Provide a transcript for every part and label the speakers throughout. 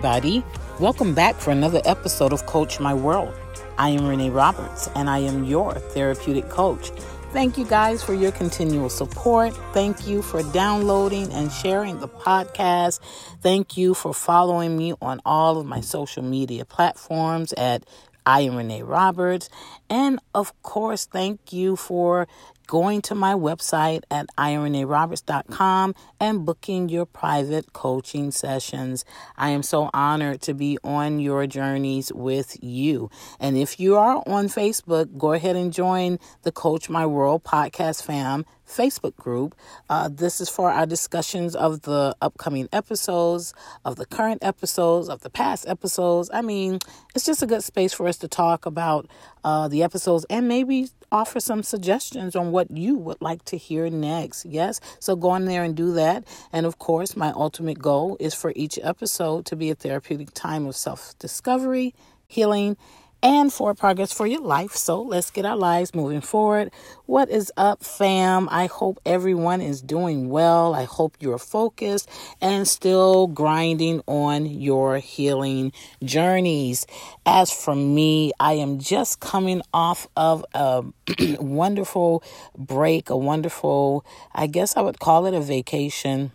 Speaker 1: Everybody. Welcome back for another episode of Coach My World. I am Renee Roberts, and I am your therapeutic coach. Thank you guys for your continual support. Thank you for downloading and sharing the podcast. Thank you for following me on all of my social media platforms at I am Renee Roberts. And of course, thank you for going to my website at iamreneeroberts.com and booking your private coaching sessions. I am so honored to be on your journeys with you. And if you are on Facebook, go ahead and join the Coach My World podcast fam Facebook group. Uh, this is for our discussions of the upcoming episodes, of the current episodes, of the past episodes. I mean, it's just a good space for us to talk about uh, the episodes and maybe offer some suggestions on what you would like to hear next. Yes, so go on there and do that. And of course, my ultimate goal is for each episode to be a therapeutic time of self discovery, healing, and for progress for your life. So let's get our lives moving forward. What is up, fam? I hope everyone is doing well. I hope you're focused and still grinding on your healing journeys. As for me, I am just coming off of a wonderful break, a wonderful, I guess I would call it a vacation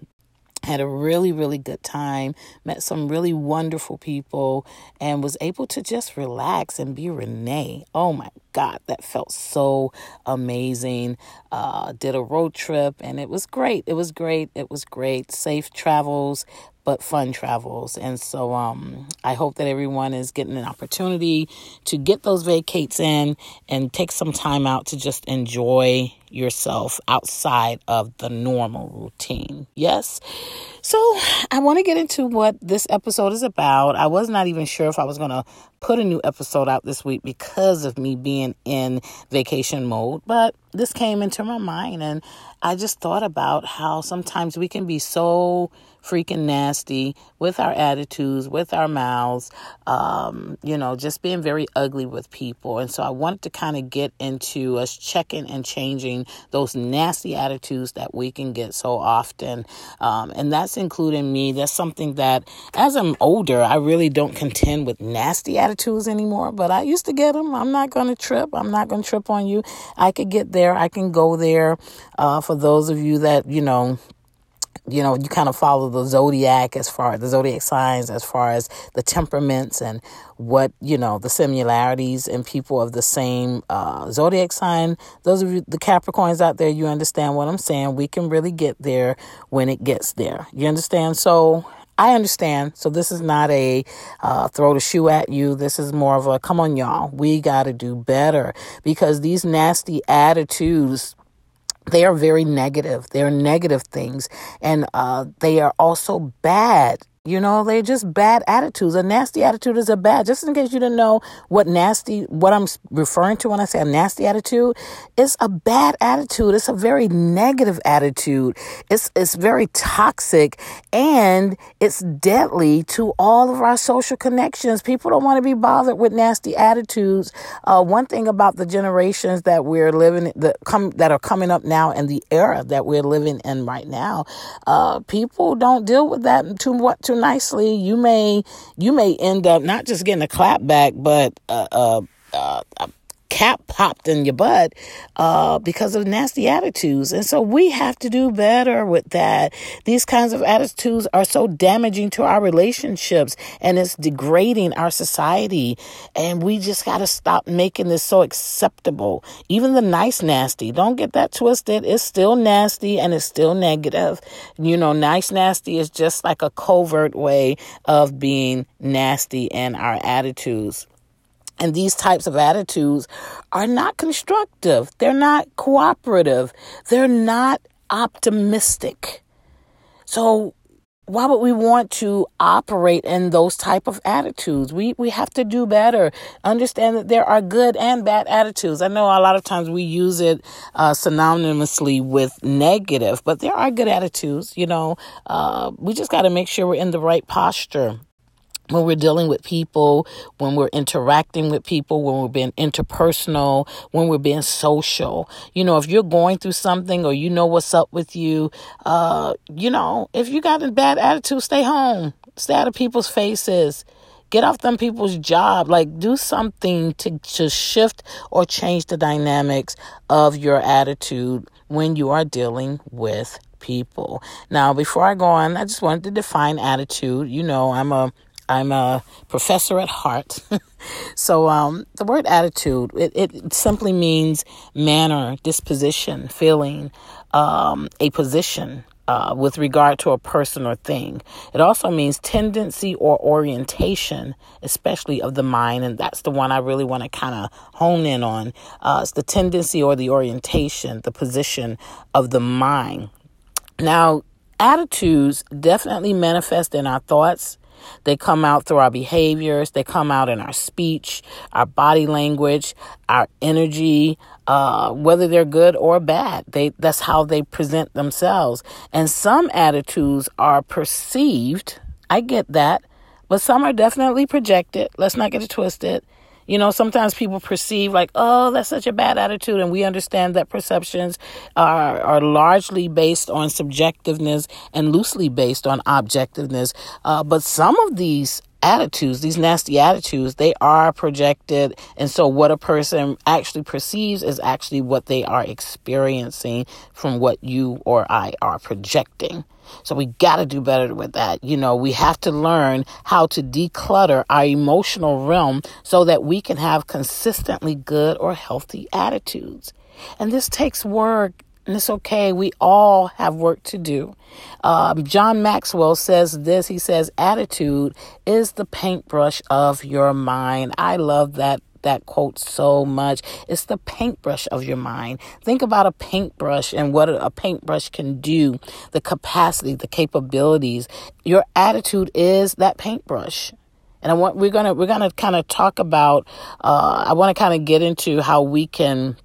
Speaker 1: had a really, really good time, met some really wonderful people, and was able to just relax and be Renee. Oh my God, that felt so amazing. Uh, did a road trip and it was great. It was great. It was great. Safe travels, but fun travels. And so um, I hope that everyone is getting an opportunity to get those vacates in and take some time out to just enjoy yourself outside of the normal routine. Yes. So I want to get into what this episode is about. I was not even sure if I was going to put a new episode out this week because of me being in vacation mode, but this came into my mind and I just thought about how sometimes we can be so freaking nasty with our attitudes, with our mouths, um, you know, just being very ugly with people. And so I wanted to kind of get into us checking and changing those nasty attitudes that we can get so often. Um, and that's including me. That's something that as I'm older, I really don't contend with nasty attitudes anymore, but I used to get them. I'm not going to trip. I'm not going to trip on you. I could get there. I can go there. Uh, for those of you that, you know, you know, you kind of follow the zodiac as far as the zodiac signs, as far as the temperaments and what, you know, the similarities in people of the same uh, zodiac sign. Those of you, the Capricorns out there, you understand what I'm saying. We can really get there when it gets there. You understand? So I understand. So this is not a uh, throw the shoe at you. This is more of a come on, y'all. We got to do better because these nasty attitudes they are very negative. They're negative things, and uh, they are also bad you know, they're just bad attitudes. A nasty attitude is a bad. Just in case you didn't know what nasty, what I'm referring to when I say a nasty attitude, it's a bad attitude. It's a very negative attitude. It's it's very toxic and it's deadly to all of our social connections. People don't want to be bothered with nasty attitudes. Uh, one thing about the generations that we're living, that come that are coming up now, and the era that we're living in right now, uh, people don't deal with that too what too nicely, you may you may end up not just getting a clap back, but uh, uh, uh, cap popped in your butt uh, because of nasty attitudes. And so we have to do better with that. These kinds of attitudes are so damaging to our relationships and it's degrading our society. And we just got to stop making this so acceptable. Even the nice nasty, don't get that twisted. It's still nasty and it's still negative. You know, nice nasty is just like a covert way of being nasty in our attitudes. And these types of attitudes are not constructive. They're not cooperative. They're not optimistic. So why would we want to operate in those type of attitudes? We we have to do better. Understand that there are good and bad attitudes. I know a lot of times we use it uh, synonymously with negative, but there are good attitudes. You know, uh, we just got to make sure we're in the right posture when we're dealing with people, when we're interacting with people, when we're being interpersonal, when we're being social. You know, if you're going through something or you know what's up with you, uh, you know, if you got a bad attitude, stay home. Stay out of people's faces. Get off them people's job. Like do something to, to shift or change the dynamics of your attitude when you are dealing with people. Now, before I go on, I just wanted to define attitude. You know, I'm a I'm a professor at heart. so um, the word attitude, it, it, simply means manner, disposition, feeling, um, a position uh, with regard to a person or thing. It also means tendency or orientation, especially of the mind. And that's the one I really want to kind of hone in on. Uh, it's the tendency or the orientation, the position of the mind. Now, attitudes definitely manifest in our thoughts they come out through our behaviors, they come out in our speech, our body language, our energy, uh, whether they're good or bad. They that's how they present themselves. And some attitudes are perceived. I get that, but some are definitely projected. Let's not get it twisted. You know, sometimes people perceive like, oh, that's such a bad attitude. And we understand that perceptions are, are largely based on subjectiveness and loosely based on objectiveness. Uh, but some of these attitudes, these nasty attitudes, they are projected. And so what a person actually perceives is actually what they are experiencing from what you or I are projecting. So we got to do better with that. You know, we have to learn how to declutter our emotional realm so that we can have consistently good or healthy attitudes. And this takes work. And it's okay. We all have work to do. Um, John Maxwell says this. He says, attitude is the paintbrush of your mind. I love that that quote so much. It's the paintbrush of your mind. Think about a paintbrush and what a paintbrush can do, the capacity, the capabilities. Your attitude is that paintbrush. And I want we're gonna we're gonna kind of talk about. Uh, I want to kind of get into how we can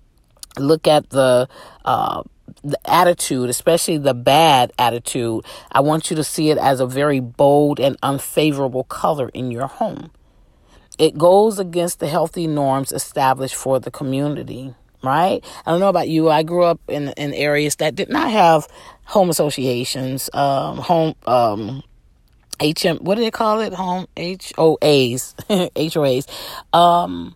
Speaker 1: look at the. Uh, the attitude, especially the bad attitude, I want you to see it as a very bold and unfavorable color in your home it goes against the healthy norms established for the community right? I don't know about you. I grew up in in areas that did not have home associations, um, home um, HM. What do they call it? Home HOAs, HOAs. Um,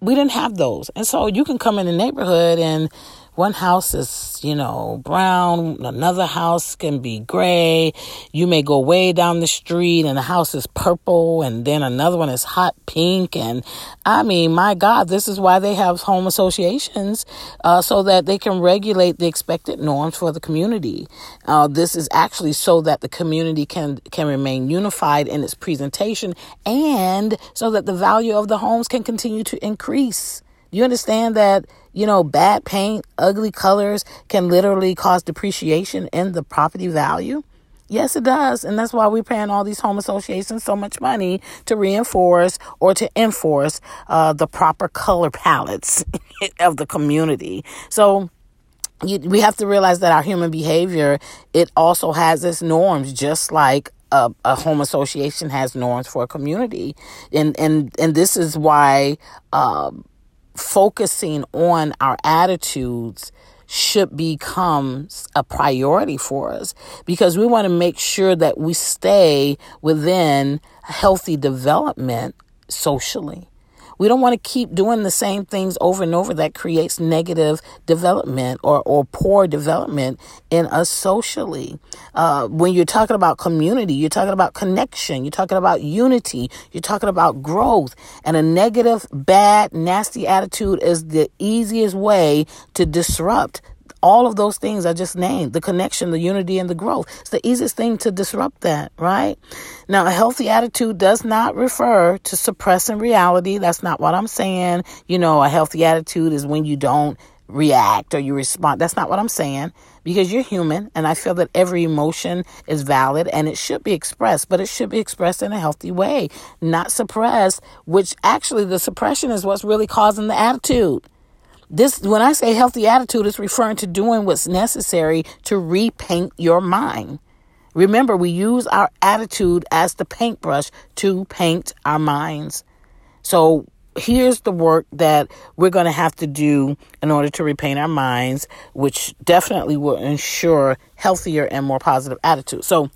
Speaker 1: we didn't have those, and so you can come in the neighborhood and one house is, you know, brown, another house can be gray. You may go way down the street and the house is purple and then another one is hot pink. And I mean, my God, this is why they have home associations, uh, so that they can regulate the expected norms for the community. Uh, this is actually so that the community can, can remain unified in its presentation and so that the value of the homes can continue to increase. You understand that, you know, bad paint, ugly colors can literally cause depreciation in the property value? Yes, it does. And that's why we're paying all these home associations so much money to reinforce or to enforce uh, the proper color palettes of the community. So, you, we have to realize that our human behavior it also has its norms just like a, a, home association has norms for a community and and and this is why um, focusing on our attitudes should become a priority for us because we want to make sure that we stay within healthy development socially. We don't want to keep doing the same things over and over that creates negative development or, or poor development in us socially. Uh, when you're talking about community, you're talking about connection, you're talking about unity, you're talking about growth. And a negative, bad, nasty attitude is the easiest way to disrupt all of those things I just named the connection, the unity, and the growth. It's the easiest thing to disrupt that, right? Now, a healthy attitude does not refer to suppressing reality. That's not what I'm saying. You know, a healthy attitude is when you don't react or you respond. That's not what I'm saying because you're human and I feel that every emotion is valid and it should be expressed, but it should be expressed in a healthy way, not suppressed, which actually the suppression is what's really causing the attitude. This, when I say healthy attitude, is referring to doing what's necessary to repaint your mind. Remember, we use our attitude as the paintbrush to paint our minds. So here's the work that we're going to have to do in order to repaint our minds, which definitely will ensure healthier and more positive attitudes. So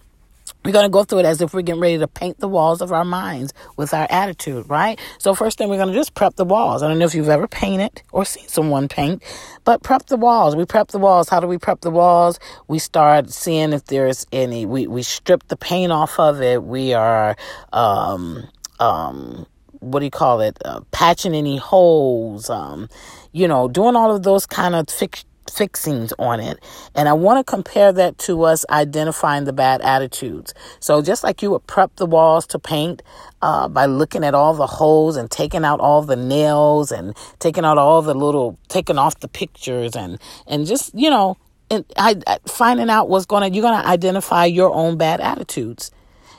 Speaker 1: we're going to go through it as if we're getting ready to paint the walls of our minds with our attitude, right? So, first thing we're going to just prep the walls. I don't know if you've ever painted or seen someone paint, but prep the walls. We prep the walls. How do we prep the walls? We start seeing if there's any, we, we strip the paint off of it. We are, um, um, what do you call it? Uh, patching any holes, um, you know, doing all of those kind of fix- fixings on it. And I want to compare that to us identifying the bad attitudes. So just like you would prep the walls to paint uh, by looking at all the holes and taking out all the nails and taking out all the little, taking off the pictures and, and just, you know, and I, finding out what's going to, you're going to identify your own bad attitudes.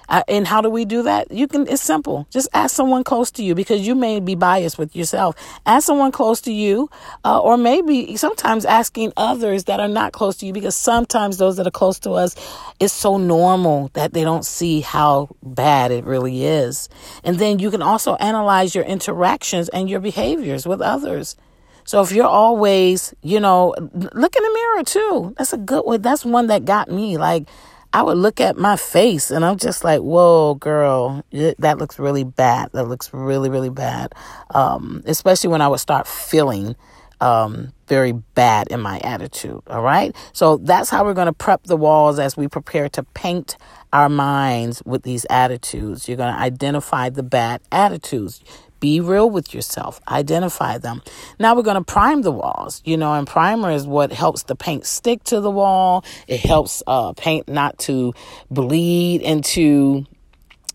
Speaker 1: Uh, and how do we do that? You can, it's simple. Just ask someone close to you because you may be biased with yourself. Ask someone close to you, uh, or maybe sometimes asking others that are not close to you because sometimes those that are close to us is so normal that they don't see how bad it really is. And then you can also analyze your interactions and your behaviors with others. So if you're always, you know, look in the mirror too. That's a good one. That's one that got me. Like, I would look at my face and I'm just like, whoa, girl, that looks really bad. That looks really, really bad. Um, especially when I would start feeling um, very bad in my attitude. All right. So that's how we're going to prep the walls as we prepare to paint our minds with these attitudes. You're going to identify the bad attitudes. Be real with yourself. Identify them. Now we're going to prime the walls, you know, and primer is what helps the paint stick to the wall. It helps uh, paint not to bleed into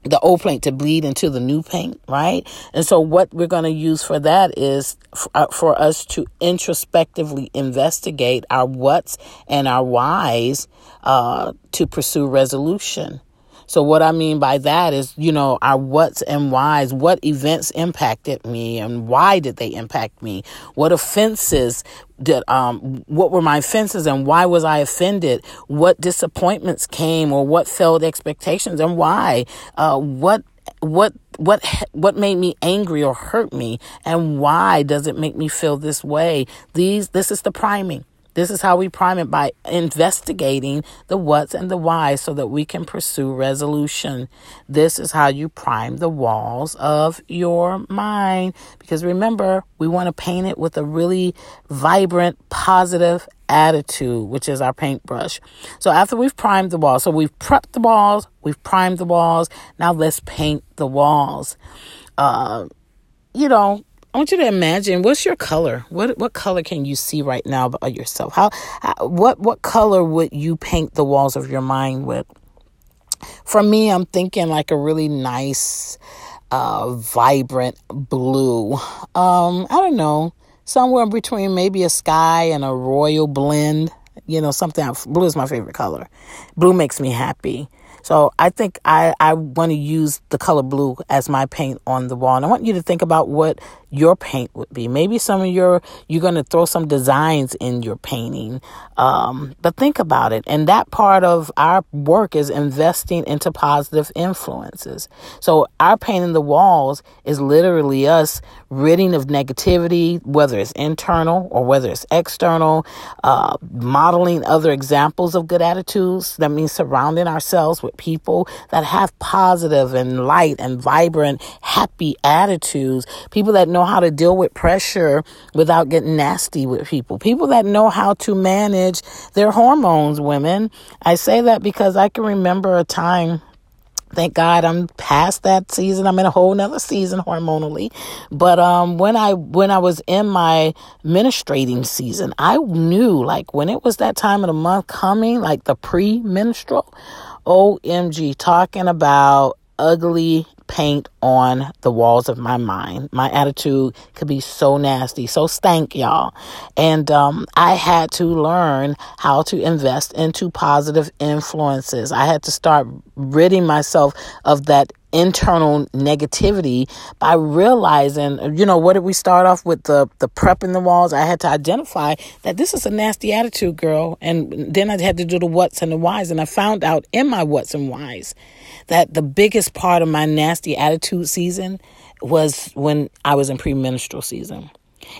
Speaker 1: the old paint to bleed into the new paint, right? And so what we're going to use for that is f- uh, for us to introspectively investigate our what's and our whys uh, to pursue resolution. So what I mean by that is, you know, our what's and whys, what events impacted me and why did they impact me? What offenses did um what were my offenses and why was I offended? What disappointments came or what failed expectations and why? Uh what what what what made me angry or hurt me and why does it make me feel this way? These this is the priming. This is how we prime it by investigating the what's and the why so that we can pursue resolution. This is how you prime the walls of your mind. Because remember, we want to paint it with a really vibrant, positive attitude, which is our paintbrush. So after we've primed the walls, so we've prepped the walls, we've primed the walls, now let's paint the walls. Uh, you know, I want you to imagine what's your color. What what color can you see right now about yourself? How, how what what color would you paint the walls of your mind with? For me, I'm thinking like a really nice, uh, vibrant blue. Um, I don't know, somewhere between maybe a sky and a royal blend. You know, something. Blue is my favorite color. Blue makes me happy. So I think I, I want to use the color blue as my paint on the wall. And I want you to think about what your paint would be. Maybe some of your, you're going to throw some designs in your painting. Um, but think about it. And that part of our work is investing into positive influences. So our painting the walls is literally us ridding of negativity, whether it's internal or whether it's external, uh, modeling other examples of good attitudes. That means surrounding ourselves with people that have positive and light and vibrant, happy attitudes. People that know how to deal with pressure without getting nasty with people. People that know how to manage their hormones, women. I say that because I can remember a time thank God I'm past that season. I'm in a whole nother season hormonally. But um, when I when I was in my menstruating season, I knew like when it was that time of the month coming, like the pre-menstrual, OMG, talking about ugly paint on the walls of my mind. My attitude could be so nasty, so stank, y'all. And um, I had to learn how to invest into positive influences. I had to start ridding myself of that internal negativity by realizing, you know, what did we start off with the the prep in the walls? I had to identify that this is a nasty attitude, girl, and then I had to do the what's and the whys, and I found out in my what's and whys that the biggest part of my nasty attitude season was when I was in premenstrual season.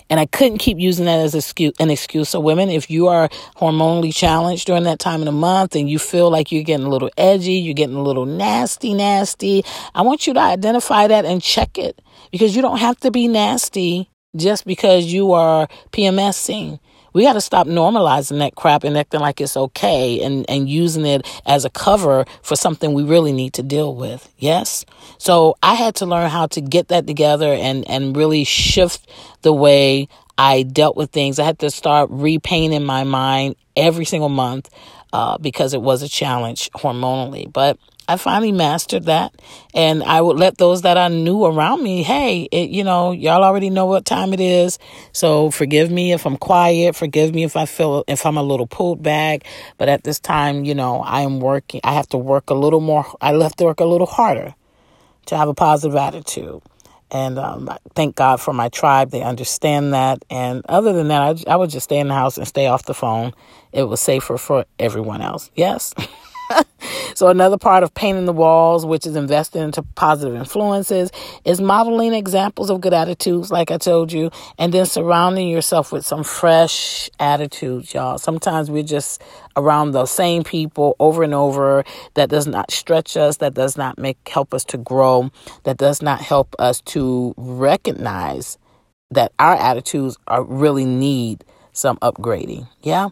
Speaker 1: And I couldn't keep using that as excuse, an excuse. So, women, if you are hormonally challenged during that time of the month and you feel like you're getting a little edgy, you're getting a little nasty, nasty, I want you to identify that and check it because you don't have to be nasty just because you are PMSing. We got to stop normalizing that crap and acting like it's okay and, and using it as a cover for something we really need to deal with. Yes? So I had to learn how to get that together and, and really shift the way I dealt with things. I had to start repainting my mind every single month uh, because it was a challenge hormonally. But I finally mastered that. And I would let those that I knew around me, hey, it, you know, y'all already know what time it is. So forgive me if I'm quiet. Forgive me if I feel, if I'm a little pulled back. But at this time, you know, I am working, I have to work a little more, I have to work a little harder to have a positive attitude. And um, thank God for my tribe. They understand that. And other than that, I, I would just stay in the house and stay off the phone. It was safer for everyone else. Yes. so another part of painting the walls, which is investing into positive influences, is modeling examples of good attitudes, like I told you, and then surrounding yourself with some fresh attitudes, y'all. Sometimes we're just around the same people over and over. That does not stretch us. That does not make help us to grow. That does not help us to recognize that our attitudes are really need some upgrading. Yeah.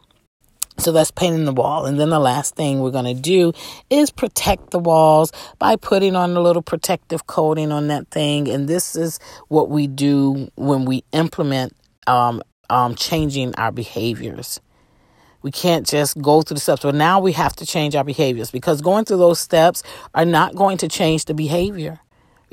Speaker 1: So that's painting the wall. And then the last thing we're going to do is protect the walls by putting on a little protective coating on that thing. And this is what we do when we implement um, um, changing our behaviors. We can't just go through the steps, but now we have to change our behaviors because going through those steps are not going to change the behavior.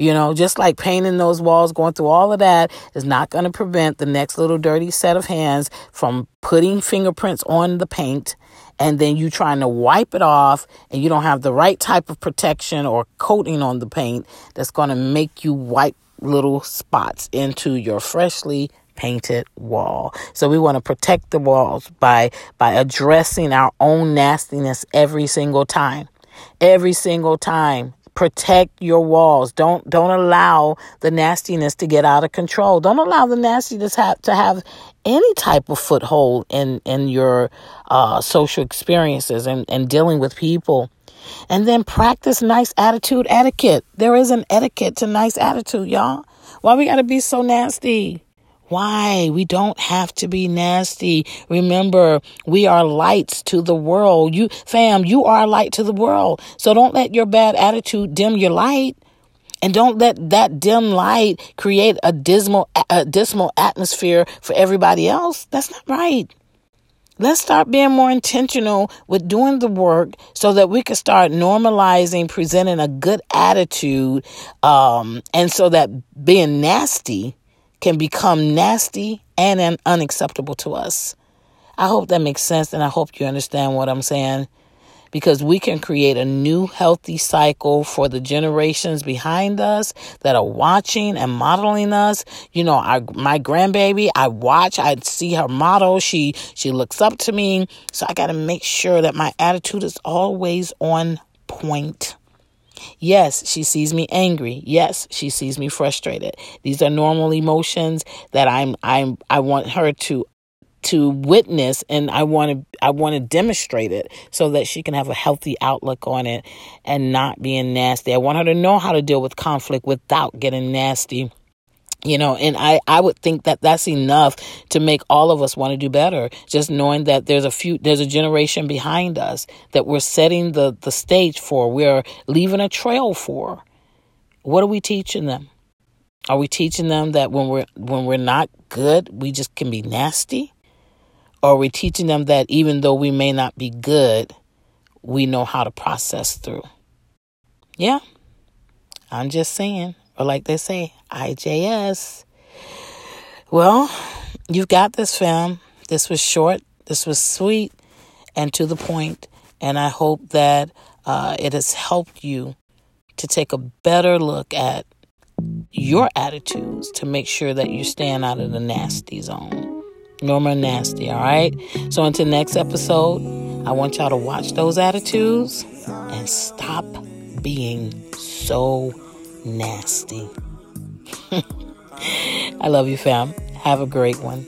Speaker 1: You know, just like painting those walls, going through all of that is not going to prevent the next little dirty set of hands from putting fingerprints on the paint and then you trying to wipe it off and you don't have the right type of protection or coating on the paint that's going to make you wipe little spots into your freshly painted wall. So we want to protect the walls by by addressing our own nastiness every single time. Every single time protect your walls. Don't don't allow the nastiness to get out of control. Don't allow the nastiness have, to have any type of foothold in in your uh, social experiences and, and dealing with people. And then practice nice attitude etiquette. There is an etiquette to nice attitude, y'all. Why we gotta be so nasty? Why? We don't have to be nasty. Remember, we are lights to the world. You, fam, you are a light to the world. So don't let your bad attitude dim your light. And don't let that dim light create a dismal, a dismal atmosphere for everybody else. That's not right. Let's start being more intentional with doing the work so that we can start normalizing presenting a good attitude. Um, and so that being nasty can become nasty and unacceptable to us. I hope that makes sense and I hope you understand what I'm saying because we can create a new healthy cycle for the generations behind us that are watching and modeling us. You know, our, my grandbaby, I watch, I see her model. She, she looks up to me. So I got to make sure that my attitude is always on point. Yes, she sees me angry. Yes, she sees me frustrated. These are normal emotions that I'm I'm I want her to to witness and I want to I want to demonstrate it so that she can have a healthy outlook on it and not being nasty. I want her to know how to deal with conflict without getting nasty you know and i i would think that that's enough to make all of us want to do better just knowing that there's a few there's a generation behind us that we're setting the the stage for we're leaving a trail for. What are we teaching them? Are we teaching them that when we're when we're not good we just can be nasty? Or are we teaching them that even though we may not be good we know how to process through? Yeah. I'm just saying or like they say, IJS. Well, you've got this, fam. This was short, this was sweet, and to the point. And I hope that uh, it has helped you to take a better look at your attitudes to make sure that you're staying out of the nasty zone. Normal nasty, all right? So until next episode, I want y'all to watch those attitudes and stop being so nasty. I love you, fam. Have a great one.